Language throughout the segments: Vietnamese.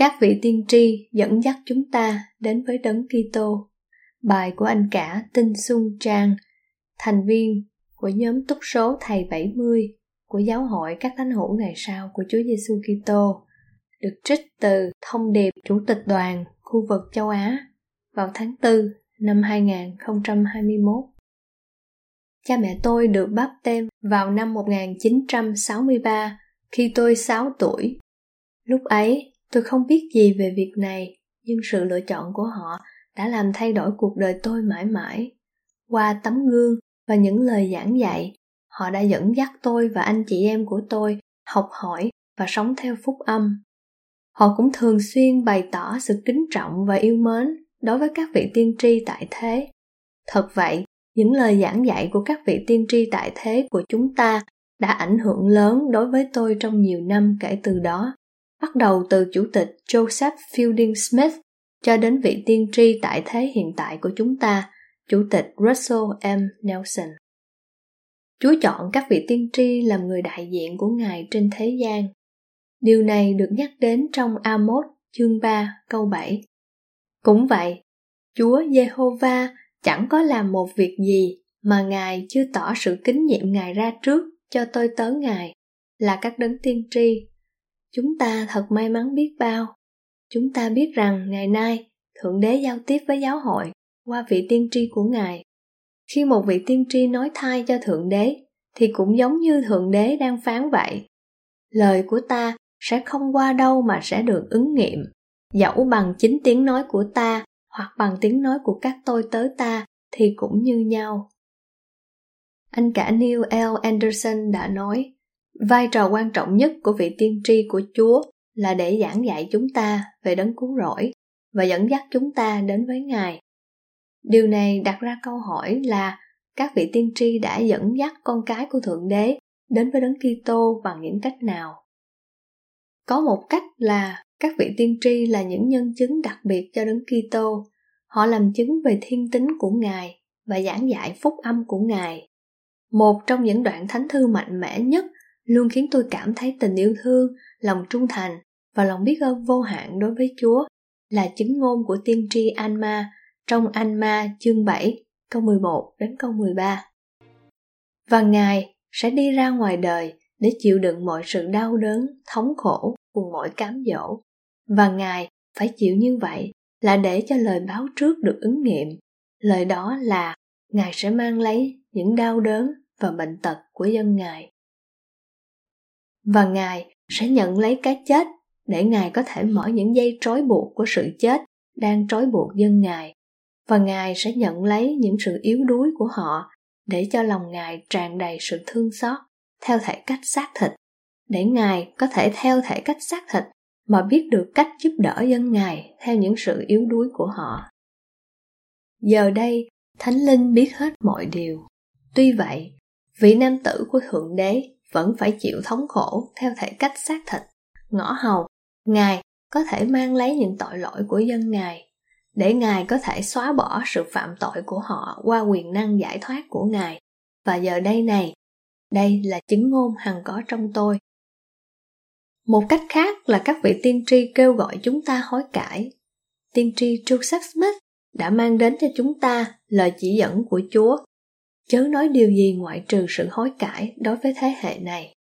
Các vị tiên tri dẫn dắt chúng ta đến với Đấng Kitô. Bài của anh cả Tinh Xuân Trang, thành viên của nhóm túc số thầy 70 của giáo hội các thánh hữu ngày sau của Chúa Giêsu Kitô, được trích từ thông điệp chủ tịch đoàn khu vực châu Á vào tháng 4 năm 2021. Cha mẹ tôi được báp tên vào năm 1963 khi tôi 6 tuổi. Lúc ấy, tôi không biết gì về việc này, nhưng sự lựa chọn của họ đã làm thay đổi cuộc đời tôi mãi mãi. Qua tấm gương và những lời giảng dạy, họ đã dẫn dắt tôi và anh chị em của tôi học hỏi và sống theo phúc âm. Họ cũng thường xuyên bày tỏ sự kính trọng và yêu mến đối với các vị tiên tri tại thế. Thật vậy, những lời giảng dạy của các vị tiên tri tại thế của chúng ta đã ảnh hưởng lớn đối với tôi trong nhiều năm kể từ đó bắt đầu từ chủ tịch Joseph Fielding Smith cho đến vị tiên tri tại thế hiện tại của chúng ta, chủ tịch Russell M. Nelson. Chúa chọn các vị tiên tri làm người đại diện của Ngài trên thế gian. Điều này được nhắc đến trong Amos chương 3 câu 7. Cũng vậy, Chúa Jehovah chẳng có làm một việc gì mà Ngài chưa tỏ sự kính nhiệm Ngài ra trước cho tôi tớ Ngài là các đấng tiên tri chúng ta thật may mắn biết bao. Chúng ta biết rằng ngày nay, thượng đế giao tiếp với giáo hội qua vị tiên tri của ngài. Khi một vị tiên tri nói thay cho thượng đế, thì cũng giống như thượng đế đang phán vậy. Lời của ta sẽ không qua đâu mà sẽ được ứng nghiệm. Dẫu bằng chính tiếng nói của ta hoặc bằng tiếng nói của các tôi tớ ta thì cũng như nhau. Anh cả neil l. Anderson đã nói vai trò quan trọng nhất của vị tiên tri của chúa là để giảng dạy chúng ta về đấng cứu rỗi và dẫn dắt chúng ta đến với ngài. Điều này đặt ra câu hỏi là các vị tiên tri đã dẫn dắt con cái của thượng đế đến với đấng kitô bằng những cách nào? Có một cách là các vị tiên tri là những nhân chứng đặc biệt cho đấng kitô. Họ làm chứng về thiên tính của ngài và giảng dạy phúc âm của ngài. Một trong những đoạn thánh thư mạnh mẽ nhất luôn khiến tôi cảm thấy tình yêu thương, lòng trung thành và lòng biết ơn vô hạn đối với Chúa là chứng ngôn của tiên tri Anma trong Anma chương 7 câu 11 đến câu 13. Và Ngài sẽ đi ra ngoài đời để chịu đựng mọi sự đau đớn, thống khổ cùng mọi cám dỗ. Và Ngài phải chịu như vậy là để cho lời báo trước được ứng nghiệm. Lời đó là Ngài sẽ mang lấy những đau đớn và bệnh tật của dân Ngài và ngài sẽ nhận lấy cái chết để ngài có thể mở những dây trói buộc của sự chết đang trói buộc dân ngài. Và ngài sẽ nhận lấy những sự yếu đuối của họ để cho lòng ngài tràn đầy sự thương xót theo thể cách xác thịt, để ngài có thể theo thể cách xác thịt mà biết được cách giúp đỡ dân ngài theo những sự yếu đuối của họ. Giờ đây, thánh linh biết hết mọi điều. Tuy vậy, vị nam tử của thượng đế vẫn phải chịu thống khổ theo thể cách xác thịt. Ngõ hầu, ngài có thể mang lấy những tội lỗi của dân ngài, để ngài có thể xóa bỏ sự phạm tội của họ qua quyền năng giải thoát của ngài. Và giờ đây này, đây là chứng ngôn hằng có trong tôi. Một cách khác là các vị tiên tri kêu gọi chúng ta hối cải. Tiên tri joseph smith đã mang đến cho chúng ta lời chỉ dẫn của chúa chớ nói điều gì ngoại trừ sự hối cải đối với thế hệ này.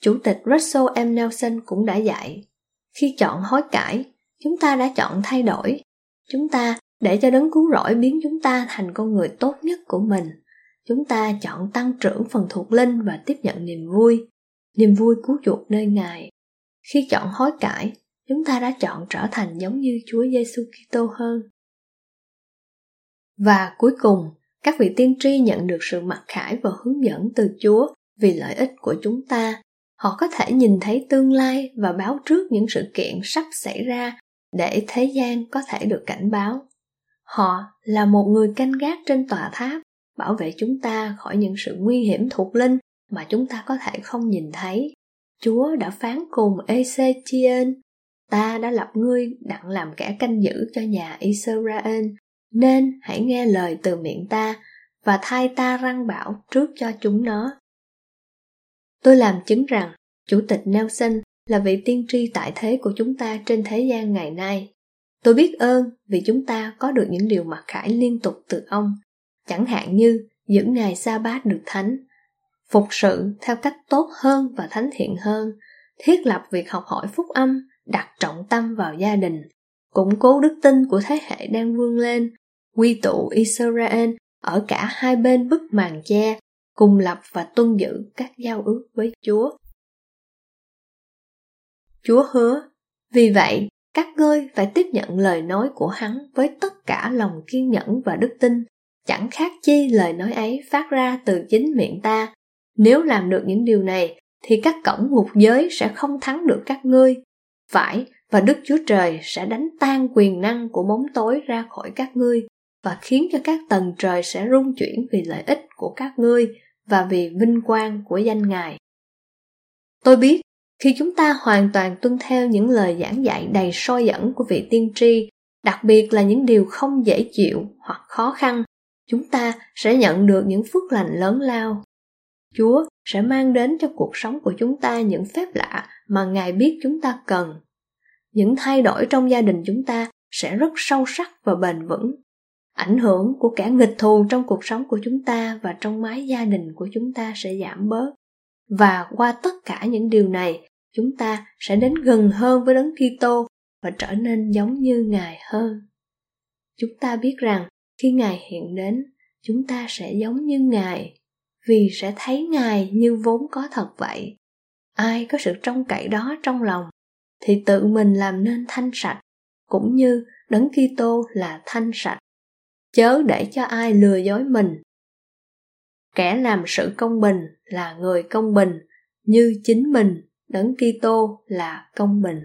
Chủ tịch Russell M. Nelson cũng đã dạy, khi chọn hối cải, chúng ta đã chọn thay đổi. Chúng ta để cho đấng cứu rỗi biến chúng ta thành con người tốt nhất của mình. Chúng ta chọn tăng trưởng phần thuộc linh và tiếp nhận niềm vui, niềm vui cứu chuộc nơi Ngài. Khi chọn hối cải, chúng ta đã chọn trở thành giống như Chúa Giêsu Kitô hơn. Và cuối cùng, các vị tiên tri nhận được sự mặc khải và hướng dẫn từ Chúa vì lợi ích của chúng ta. họ có thể nhìn thấy tương lai và báo trước những sự kiện sắp xảy ra để thế gian có thể được cảnh báo. Họ là một người canh gác trên tòa tháp, bảo vệ chúng ta khỏi những sự nguy hiểm thuộc linh mà chúng ta có thể không nhìn thấy. Chúa đã phán cùng Ezechiel ta đã lập ngươi đặng làm kẻ canh giữ cho nhà Israel nên hãy nghe lời từ miệng ta và thay ta răng bảo trước cho chúng nó. Tôi làm chứng rằng chủ tịch nelson là vị tiên tri tại thế của chúng ta trên thế gian ngày nay. Tôi biết ơn vì chúng ta có được những điều mặc khải liên tục từ ông, chẳng hạn như giữ ngày sa bát được thánh, phục sự theo cách tốt hơn và thánh thiện hơn, thiết lập việc học hỏi phúc âm, đặt trọng tâm vào gia đình củng cố đức tin của thế hệ đang vươn lên, quy tụ israel ở cả hai bên bức màn che, cùng lập và tuân giữ các giao ước với chúa. Chúa hứa, vì vậy, các ngươi phải tiếp nhận lời nói của hắn với tất cả lòng kiên nhẫn và đức tin, chẳng khác chi lời nói ấy phát ra từ chính miệng ta. Nếu làm được những điều này, thì các cổng ngục giới sẽ không thắng được các ngươi. Phải và đức chúa trời sẽ đánh tan quyền năng của bóng tối ra khỏi các ngươi và khiến cho các tầng trời sẽ rung chuyển vì lợi ích của các ngươi và vì vinh quang của danh ngài. Tôi biết, khi chúng ta hoàn toàn tuân theo những lời giảng dạy đầy soi dẫn của vị tiên tri, đặc biệt là những điều không dễ chịu hoặc khó khăn, chúng ta sẽ nhận được những phước lành lớn lao. Chúa sẽ mang đến cho cuộc sống của chúng ta những phép lạ mà ngài biết chúng ta cần những thay đổi trong gia đình chúng ta sẽ rất sâu sắc và bền vững. Ảnh hưởng của kẻ nghịch thù trong cuộc sống của chúng ta và trong mái gia đình của chúng ta sẽ giảm bớt. Và qua tất cả những điều này, chúng ta sẽ đến gần hơn với đấng Kitô và trở nên giống như ngài hơn. Chúng ta biết rằng khi ngài hiện đến, chúng ta sẽ giống như ngài, vì sẽ thấy ngài như vốn có thật vậy. Ai có sự trông cậy đó trong lòng thì tự mình làm nên thanh sạch, cũng như đấng Kitô là thanh sạch. Chớ để cho ai lừa dối mình. Kẻ làm sự công bình là người công bình, như chính mình, đấng Kitô là công bình.